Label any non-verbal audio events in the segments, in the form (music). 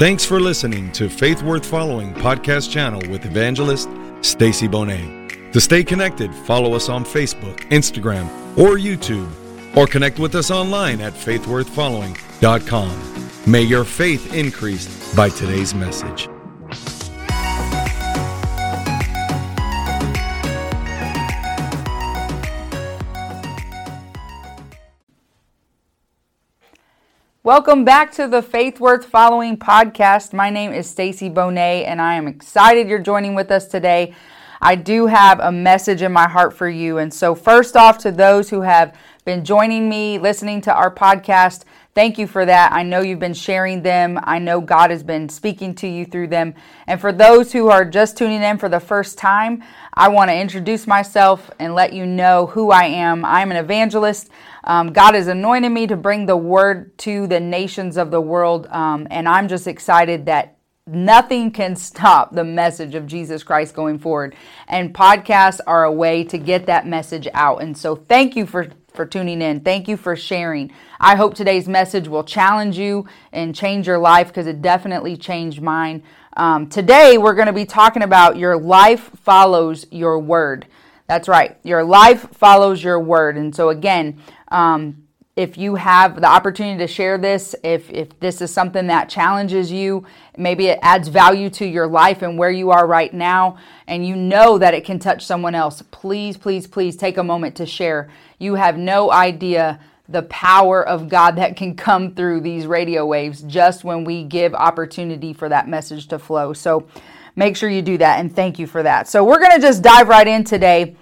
Thanks for listening to Faith Worth Following podcast channel with evangelist Stacy Bonet. To stay connected, follow us on Facebook, Instagram, or YouTube, or connect with us online at faithworthfollowing.com. May your faith increase by today's message. Welcome back to the Faith Worth Following podcast. My name is Stacy Bonet and I am excited you're joining with us today. I do have a message in my heart for you. And so, first off, to those who have been joining me, listening to our podcast, thank you for that. I know you've been sharing them. I know God has been speaking to you through them. And for those who are just tuning in for the first time, I want to introduce myself and let you know who I am. I'm an evangelist. Um, God has anointed me to bring the word to the nations of the world. Um, and I'm just excited that nothing can stop the message of Jesus Christ going forward. And podcasts are a way to get that message out. And so thank you for for tuning in. Thank you for sharing. I hope today's message will challenge you and change your life because it definitely changed mine. Um, today, we're going to be talking about your life follows your word. That's right. Your life follows your word. And so, again, um, if you have the opportunity to share this, if, if this is something that challenges you, maybe it adds value to your life and where you are right now, and you know that it can touch someone else, please, please, please take a moment to share. You have no idea the power of God that can come through these radio waves just when we give opportunity for that message to flow. So make sure you do that, and thank you for that. So we're to just dive right in today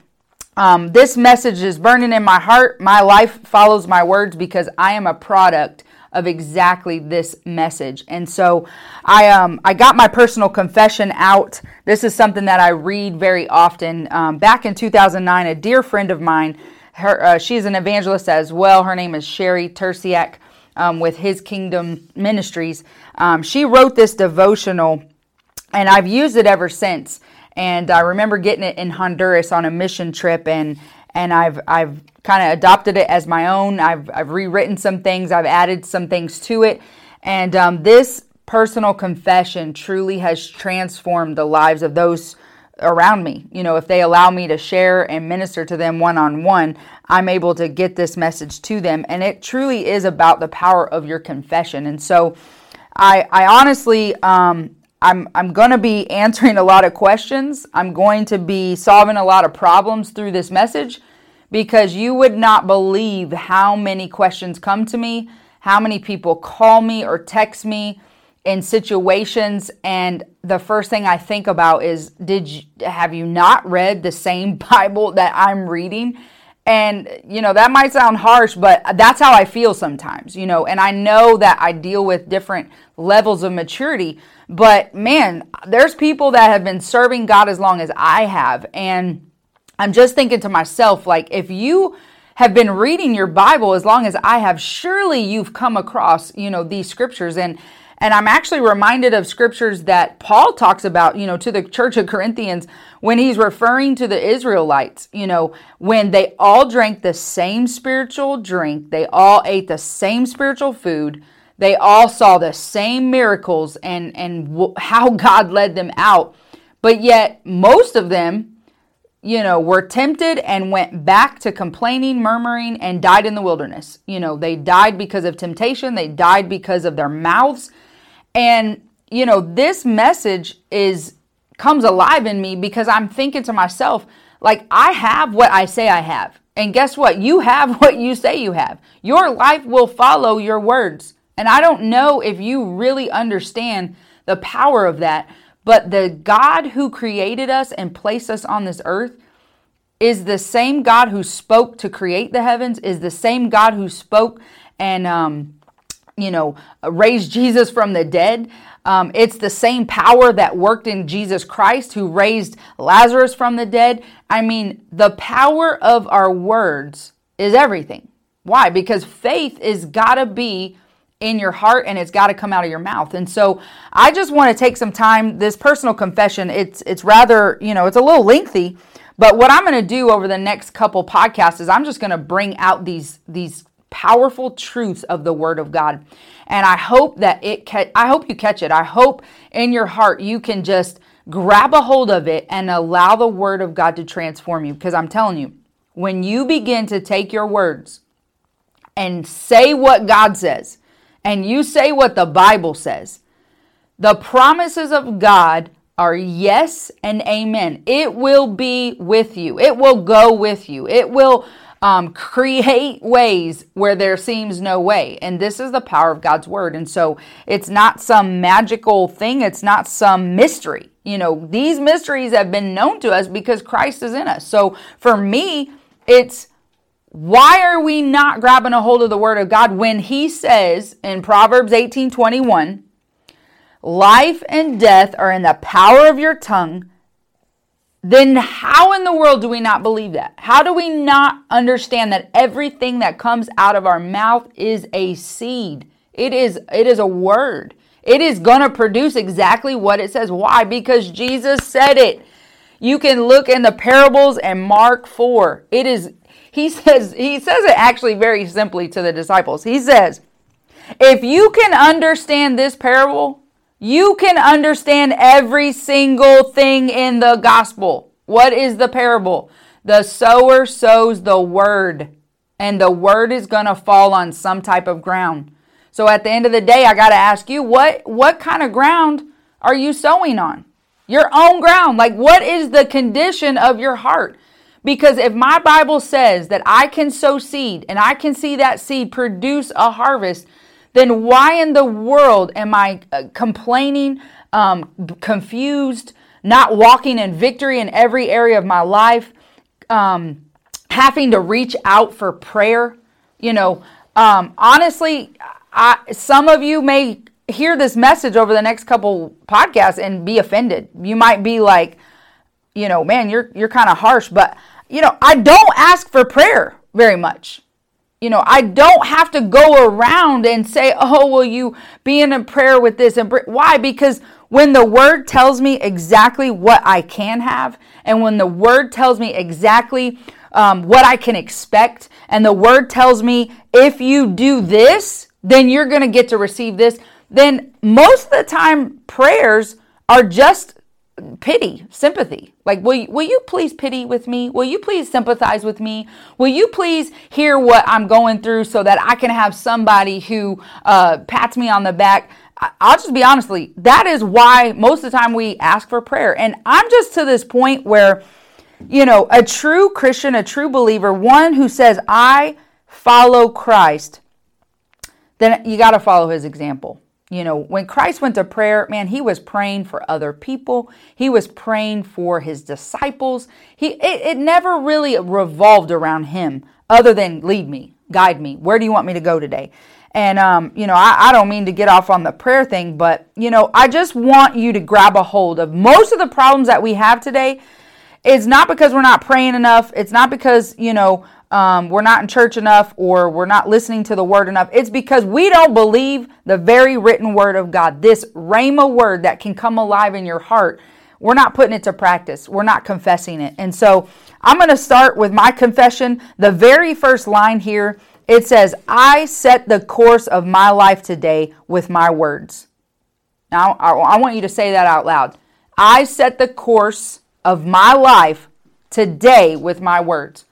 um, this message is burning in my heart. My life follows my words because I am a product of exactly this message. And so I um I got my personal confession out. This is something that I read very often. Um, back in 2009, a dear friend of mine, her uh, she's an evangelist as well. Her name is Sherry Tersiak um, with His Kingdom Ministries. Um, she wrote this devotional, and I've used it ever since. And I remember getting it in Honduras on a mission trip, and and I've I've kind of adopted it as my own. I've I've rewritten some things, I've added some things to it, and um, this personal confession truly has transformed the lives of those around me. You know, if they allow me to share and minister to them one on one, I'm able to get this message to them. And it truly is about the power of your confession. And so I, I honestly, um, I'm, I'm going to be answering a lot of questions. I'm going to be solving a lot of problems through this message because you would not believe how many questions come to me, how many people call me or text me in situations and the first thing I think about is did you have you not read the same (laughs) Bible that I'm reading? And you know, that might sound harsh, but that's how I feel sometimes, you know, and I know that I deal with different levels of maturity. But man, there's people that have been serving God as long as I have. And I'm just thinking to myself, like, if you have been reading your Bible as long as I have, surely you've come across, you know, these scriptures. And and I'm actually reminded of scriptures that Paul talks about, you know, to the church of Corinthians when he's referring to the Israelites, you know, when they all drank the same spiritual drink, they all ate the same spiritual food, they all saw the same miracles and and w- how (laughs) God led them out. But yet most of them, you know, were tempted and went back to complaining, murmuring and died in the wilderness. You know, they died because of temptation, they died because of their mouths. And you know, this message is comes alive in me because I'm thinking to myself, like I have what I say I have. And guess what? You have (laughs) what you say you have. Your life will follow your words. And I don't know if you really understand the power of that, but the God who created us and placed us on this earth is the same God who spoke to create the heavens, is the same God who spoke and, um, you know, raised Jesus from the dead. Um, it's the same power that worked in Jesus Christ who raised Lazarus from the dead. I mean, the power of our words is everything. Why? Because faith is got to be in your heart and it's got to come out of your mouth. And so I just want to take some time this personal confession it's it's rather, you know, it's a little lengthy, but what I'm going to do over the next couple podcasts is I'm just going to bring out these these powerful truths of the word of God. And I hope that it ca- I hope you catch it. I hope in your heart you can just grab a hold of it and allow the word of God to transform you because I'm telling you, when you begin to take your words and say what God says and you say what the Bible says, the promises of God are yes and amen. It will be with you. It will go with you. It will um, create ways where there seems no way. And this is the power of God's word. And so it's not some magical thing, it's not some mystery. You know, these mysteries have been known to us because Christ is in us. So for me, it's why are we not grabbing a hold of the word of God when he says in Proverbs 18 21, life and death are in the power of your tongue? Then how in the world do we not believe that? How do we not understand that everything that comes out of our mouth is a seed? It is it is a word. It is going to produce exactly what it says. Why? Because Jesus said it. You can look in the parables and Mark 4. It is he says he says it actually very simply to the disciples. He says, "If you can understand this parable, you can understand every single thing in the gospel. What is the parable? The sower sows the word, and the word is going to fall on some type of ground. So at the end of the day, I got to ask you, what what kind of ground are you sowing on? Your own ground. Like what is the condition of your heart? Because if my Bible says that I can sow seed and I can see that seed produce a harvest, then why in the world am I uh, complaining, um, confused, not walking in victory in every area of my life, um, having to reach out for prayer? You know, um, honestly, I, some of you may hear this message over the next couple podcasts and be offended. You might be like, you know, man, you're you're kind of harsh, but you know, I don't ask for prayer very much. You know, I don't have to go around and say, "Oh, will you be in a prayer with this?" And why? Because when the word tells me exactly what I can have, and when the word tells me exactly um, what I can expect, and the word tells me if you do this, then you're going to get to receive this. Then most of the time, prayers are just pity, sympathy. Like, will you, will you please pity with me? Will you please sympathize with me? Will you please hear what I'm going through so that I can have somebody who uh, pats me on the back? I'll just be honestly, that is why most of the time we ask for prayer. And I'm just to this point where, you know, a true Christian, a true believer, one who says, I follow Christ, then you got to follow his example. You know, when Christ went to prayer, man, he was praying for other people. He was praying for his disciples. He it, it never really revolved around him other than lead me, guide me. Where do you want me to go today? And um, you know, I, I don't mean to get off on the prayer thing, but you know, I just want you to grab a hold of most of the problems that we have today. It's not because we're not praying enough. It's not because, you know, um, we're not in church enough or we're not listening to the word enough. It's because we don't believe the very written word of God, this Rhema word that can come alive in your heart. We're not putting it to practice. We're not confessing it. And so I'm going to start with my confession. The very first line here it says, I set the course of my life today with my words. Now, I want you to say that out loud. I set the course of my life today with my words.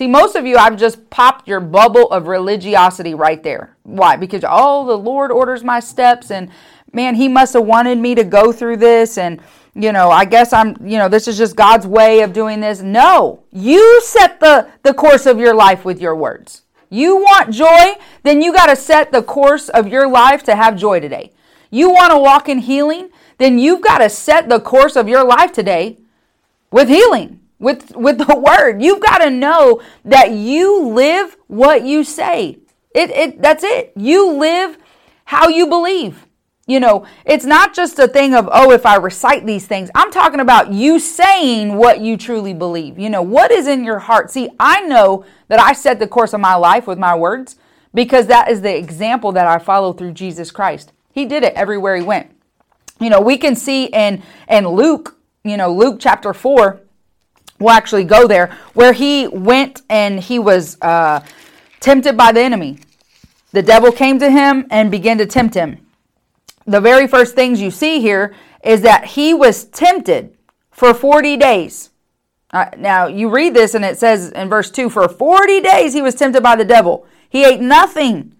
See, most of you, I've just popped your bubble of religiosity right there. Why? Because, oh, the Lord orders my steps, and man, He must have wanted me to go through this, and, you know, I guess I'm, you know, this is just God's way of doing this. No, you set the, the course of your life with your words. You want joy, then you got to set the course of your life to have joy today. You want to walk in healing, then you've got to set the course of your life today with healing with with the word. You've got to know that you live what you say. It, it that's it. You live how you believe. You know, it's not just a thing of, oh, if I recite these things. I'm talking about you saying what you truly believe. You know, what is in your heart? See, I know that I set the course of my life with my words because that is the example that I follow through Jesus Christ. He did it everywhere he went. You know, we can see in in Luke, you know, Luke chapter 4, we'll actually go there, where he went and he was uh, tempted by the enemy. The devil came to him and began to tempt him. The very first things you see here is that he was tempted for 40 days. Uh, now, you read this and it says in verse 2 for 40 days he was tempted by the devil. He ate nothing.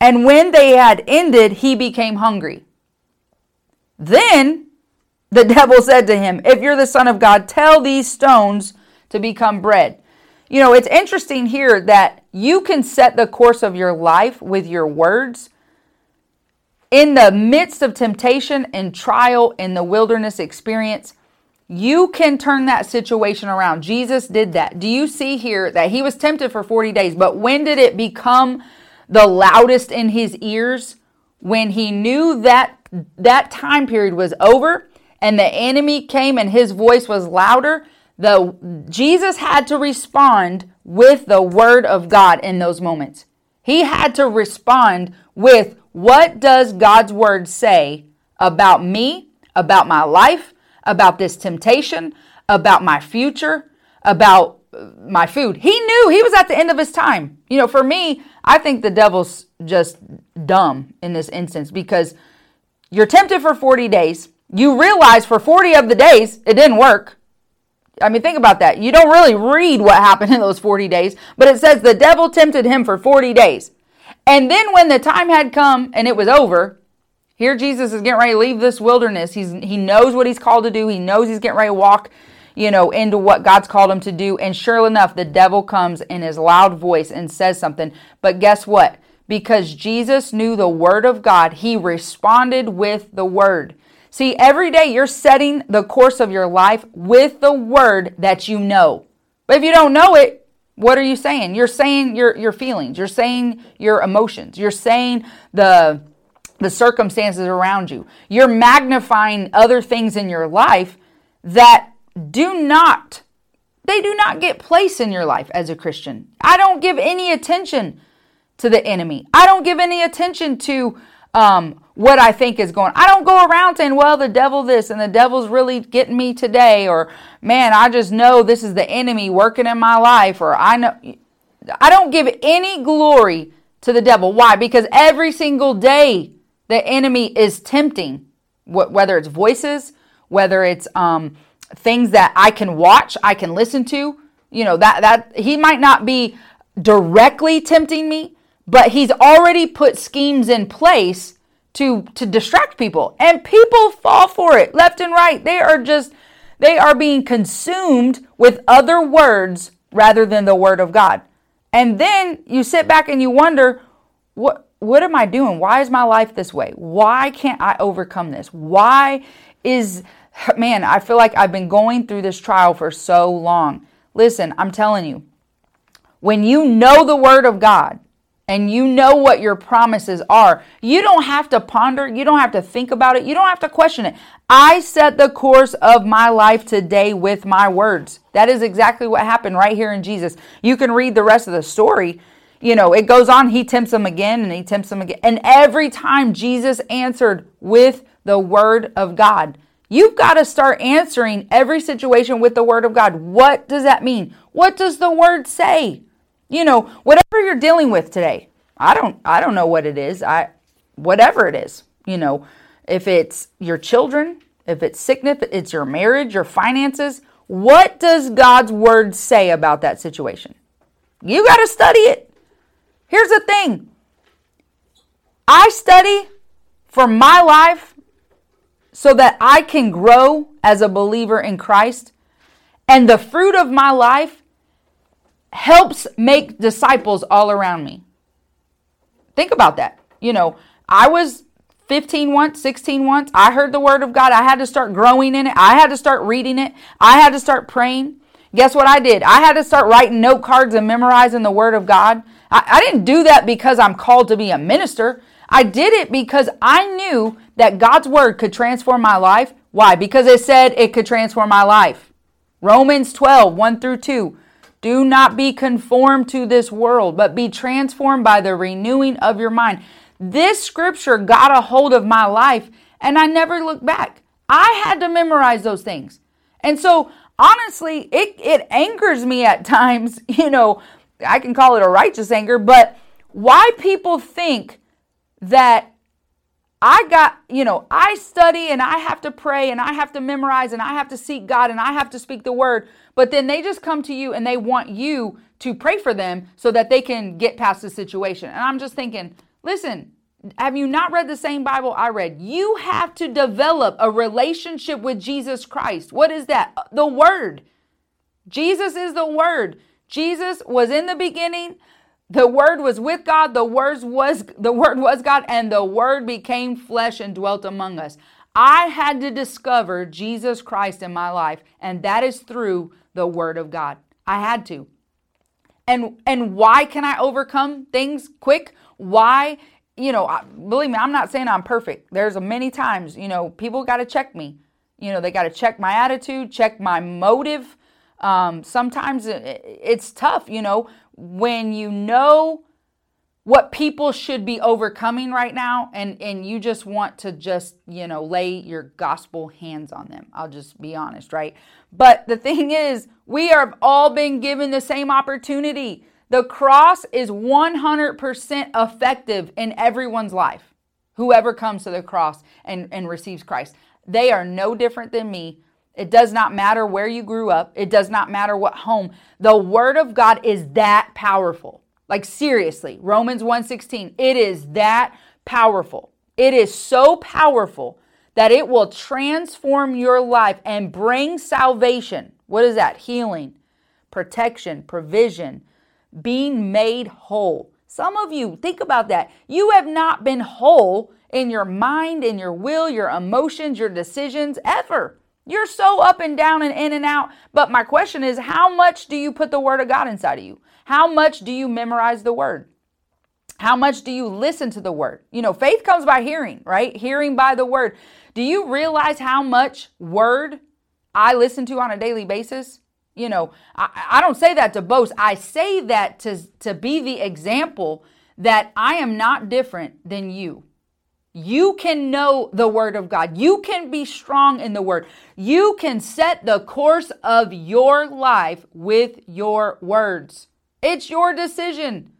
And when they had ended, he became hungry. Then the (laughs) devil said to him, If you're the Son of God, tell these stones to become bread. You know, it's interesting here that you can set the course of your life with your words. In the midst of temptation and trial in the wilderness experience, you can turn that situation around. Jesus did that. Do you see here that he was tempted for 40 days, but when did it become the loudest in his ears? When he knew that that time period was over and the enemy came and his voice was louder, the Jesus had to respond with the word of God in those moments. He had to respond with what does God's word say about me, about my life, about this temptation, about my future, about uh, my food. He knew he was at the end of his time. You know, for me, I think the devil's just dumb in this instance because you're tempted for 40 days. You realize for 40 of the days it didn't work. I mean, think about that. You don't really read what happened in those 40 days, but it says the devil tempted him for 40 days. And then when the time had come and it was over, here Jesus is getting ready to leave this wilderness. He's he knows what he's called to do. He knows he's getting ready to walk, you know, into what God's called him to do. And sure enough, the devil comes in his loud voice and says something. But guess what? Because Jesus knew the word of God, he responded with the word. See, every day you're setting the course of your life with the word that you know. But if you don't know it, what are you saying? You're saying your your feelings. You're saying your emotions. You're saying the the circumstances around you. You're magnifying other things in your life that do not they do not get place in your life as a Christian. I don't give any attention to the enemy. I don't give any attention to um, what I think is going. I don't go around saying, "Well, the devil this and the devil's really getting me today," or "Man, I just know this is the enemy working in my life," or I know. I don't give any glory to the devil. Why? Because every single day the enemy is tempting, whether it's voices, whether it's um, things that I can watch, I can listen to. You know that that he might not be directly tempting me, but he's already put schemes in place to to distract people, and people fall for it left and right. They are just they are being consumed with other words rather than the word of God. And then you sit back and you wonder, what what am I doing? Why is my life this way? Why can't I overcome this? Why is, man, I feel like I've been going through this trial for so long. Listen, I'm telling you, when you know the Word of God and you know what your promises are, you don't have to ponder, you don't have to think about it, you don't have to question it. I set the course of my life today with my words. That is exactly what happened right here in Jesus. You can read the rest of the story you know, it goes on, he tempts them again and he tempts them again. And every time Jesus answered with the word of God. You've got to start answering every situation with the word of God. What does that mean? What does the word say? You know, whatever you're dealing with today. I don't I don't know what it is. I whatever it is, you know, if it's your children, if it's sickness, it's your marriage, your finances, what does God's word say about that situation? You got to study it. Here's the thing I study for my life so that I can grow as a believer in Christ. And the fruit of my life helps make disciples all around me. Think about that. You know, I was 15 once, 16 once. I heard the word of God. I had to start growing in it. I had to start reading it. I had to start praying. Guess what I did? I had to start writing note cards and memorizing the word of God. I, I didn't do that because I'm called to be a minister. I did it because I knew that God's word could transform my life. Why? Because it said it could transform my life. Romans 12, 1 through 2. Do not be conformed to this world, but be transformed by the renewing of your mind. This scripture got a hold of my life, and I never looked back. I had to memorize those things. And so, honestly, it, it angers me at times, (laughs) you know, I can call it a righteous anger, but why people think that I got, you know, I study and I have to pray and I have to memorize and I have to seek God and I have to speak the word, but then they just come to you and they want you to pray for them so that they can get past the situation. And I'm just thinking, listen, have you not read the same Bible I read? You have to develop a relationship with Jesus Christ. What is that? The Word. Jesus is the Word. Jesus was in the beginning. The Word was with God. The Word was the Word was God, and the Word became flesh and dwelt among us. I had to discover Jesus Christ in my life, and that is through the Word of God. I had to. And and why can I overcome things quick? Why you know, believe me, I'm not saying I'm perfect. There's many times, you know, people got to check me. You know, they got to check my attitude, check my motive. Um, sometimes it's tough, you know, when you know what people should be overcoming right now and and you just want to just you know lay your gospel hands on them i'll just be honest right but the thing is we are all been given the same opportunity the cross is 100% effective in everyone's life. Whoever comes to the cross and, and receives Christ, they are no different than me. It does not matter where you grew up, it does not matter what home. The Word of God is that powerful. Like seriously, Romans 1:16, it is that powerful. It is so powerful that it will transform your life and bring salvation. What is that? Healing, protection, provision, being made whole. Some of you, think about that. You have not been whole in your mind, in your will, your emotions, your decisions ever. You're so up and down and in and out. But my question is how much do you put the Word of God inside of you? How much do you memorize the Word? How much do you listen to the Word? You know, faith comes by hearing, right? Hearing by the Word. Do you realize how much Word I listen to on a daily basis? You know, I, I don't say that to boast. I say that to, to be the example that I am not different than you. You can know the Word of God. You can be strong in the Word. You can set the course of your life with your words. It's your decision.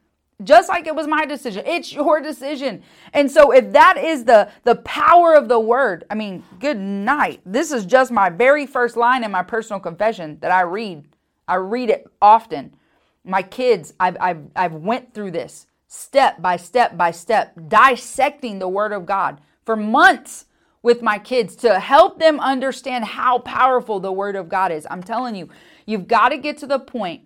Just like it was my decision. It's your decision. And so if that is the the power of the word i mean good night. This is just my very first line in my personal confession that i read. I read it often. My kids i've i've, I've went through this step by step by step dissecting the word of god for months with my kids to help them understand how powerful the word of god is i'm telling you you've got to get to the point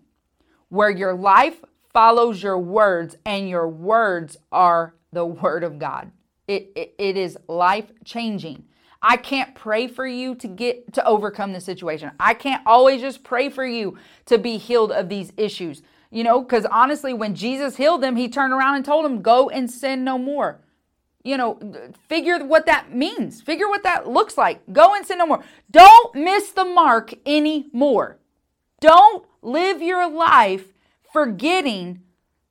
where your life follows your words, and your words are the word of God. It, it, it is life changing. I can't pray for you to get to overcome the situation. I can't always just pray for you to be healed of these issues. You know, because honestly, when Jesus healed them, he turned around and told them, Go and sin no more. You know, figure what that means. Figure what that looks like. Go and sin no more. Don't miss the mark anymore. Don't live your life forgetting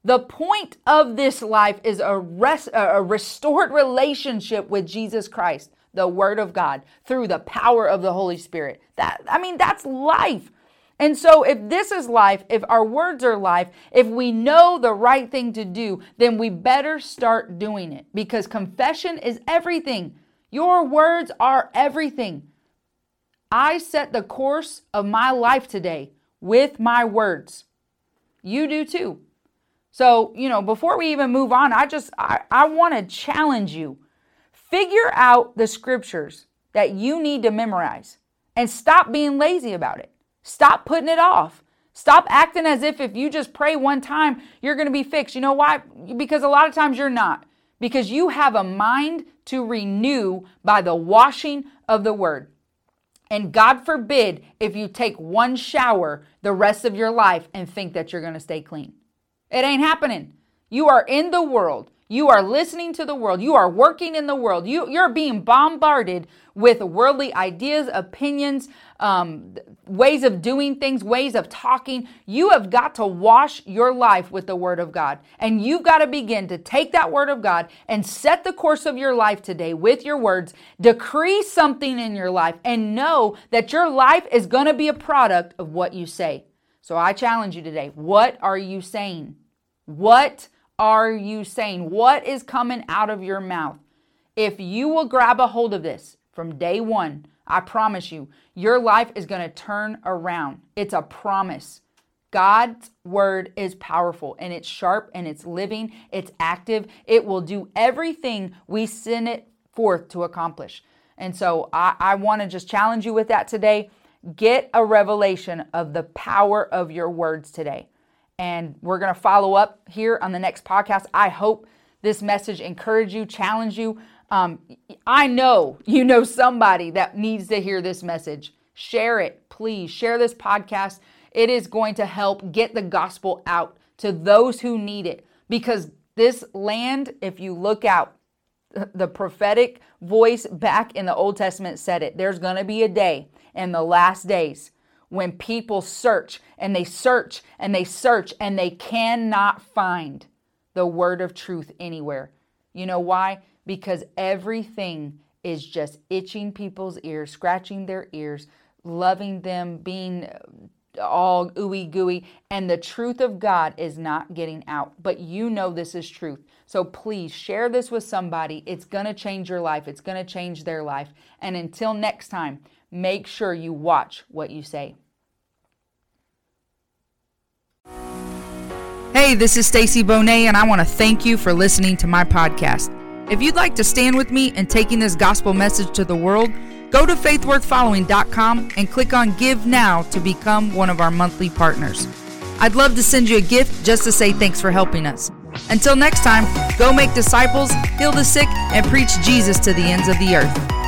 the point of this life is a, rest, a restored relationship with Jesus Christ, the Word of God, through the power of the Holy Spirit. That I mean, that's life. And so, if this is life, if our words are life, if we know the right thing to do, then we better start doing it because confession is everything. Your words are everything. I set the course of my life today with my words. You do too. So, you know, before we even move on, I just I, I want to challenge you. Figure out the scriptures that you need to memorize and stop being lazy about it. Stop putting it off. Stop acting as if if you just pray one time, you're going to be fixed. You know why? Because a lot of times you're not. Because you have a mind to renew by the washing of the word. And God forbid if you take one shower the rest of your life and think that you're going to stay clean. It ain't happening. You are in the world. You are listening to the world. You are working in the world. You, you're being bombarded with worldly ideas, opinions, um, ways of doing things, ways of talking. You have got to wash your life with the Word of God. And you've got to begin to take that Word of God and set the course of your life today with your words. Decree something in your life and know that your life is going to be a product of what you say. So I challenge you today. What are you saying? What are you saying? What is coming out of your mouth? If you will grab a hold of this from day one, I promise you, your life is going to turn around. It's a promise. God's word is powerful and it's sharp and it's living, it's active. It will do everything we send it forth to accomplish. And so I, I want to just challenge you with that today. Get a revelation of the power of your words today. And we're going to follow up here on the next podcast. I hope this message encourage you, challenge you. Um, I know (laughs) you know somebody that needs to hear this message. Share it, please. Share this podcast. It is going to help get the gospel out to those who need it because this land, if you look out, (laughs) the prophetic voice back in the Old Testament said it. There's going to be a day in the last days when people search and they search and they search and they cannot find the word of truth anywhere. You know why? Because everything is just itching people's ears, scratching their ears, loving them, being uh, all ooey gooey, and the truth of God is not getting out. But you know this is truth. So please share this with somebody. It's going to change your life, it's going to change their life. And until next time, make sure you watch what you say. Hey, this is Stacy Bonet, and I want to thank you for listening to my podcast. If you'd like to stand with me in taking this gospel message to the world, Go to faithworthfollowing.com and click on Give Now to become one of our monthly partners. I'd love to send you a gift just to say thanks for helping us. Until next time, go make disciples, heal the sick, and preach Jesus to the ends of the earth.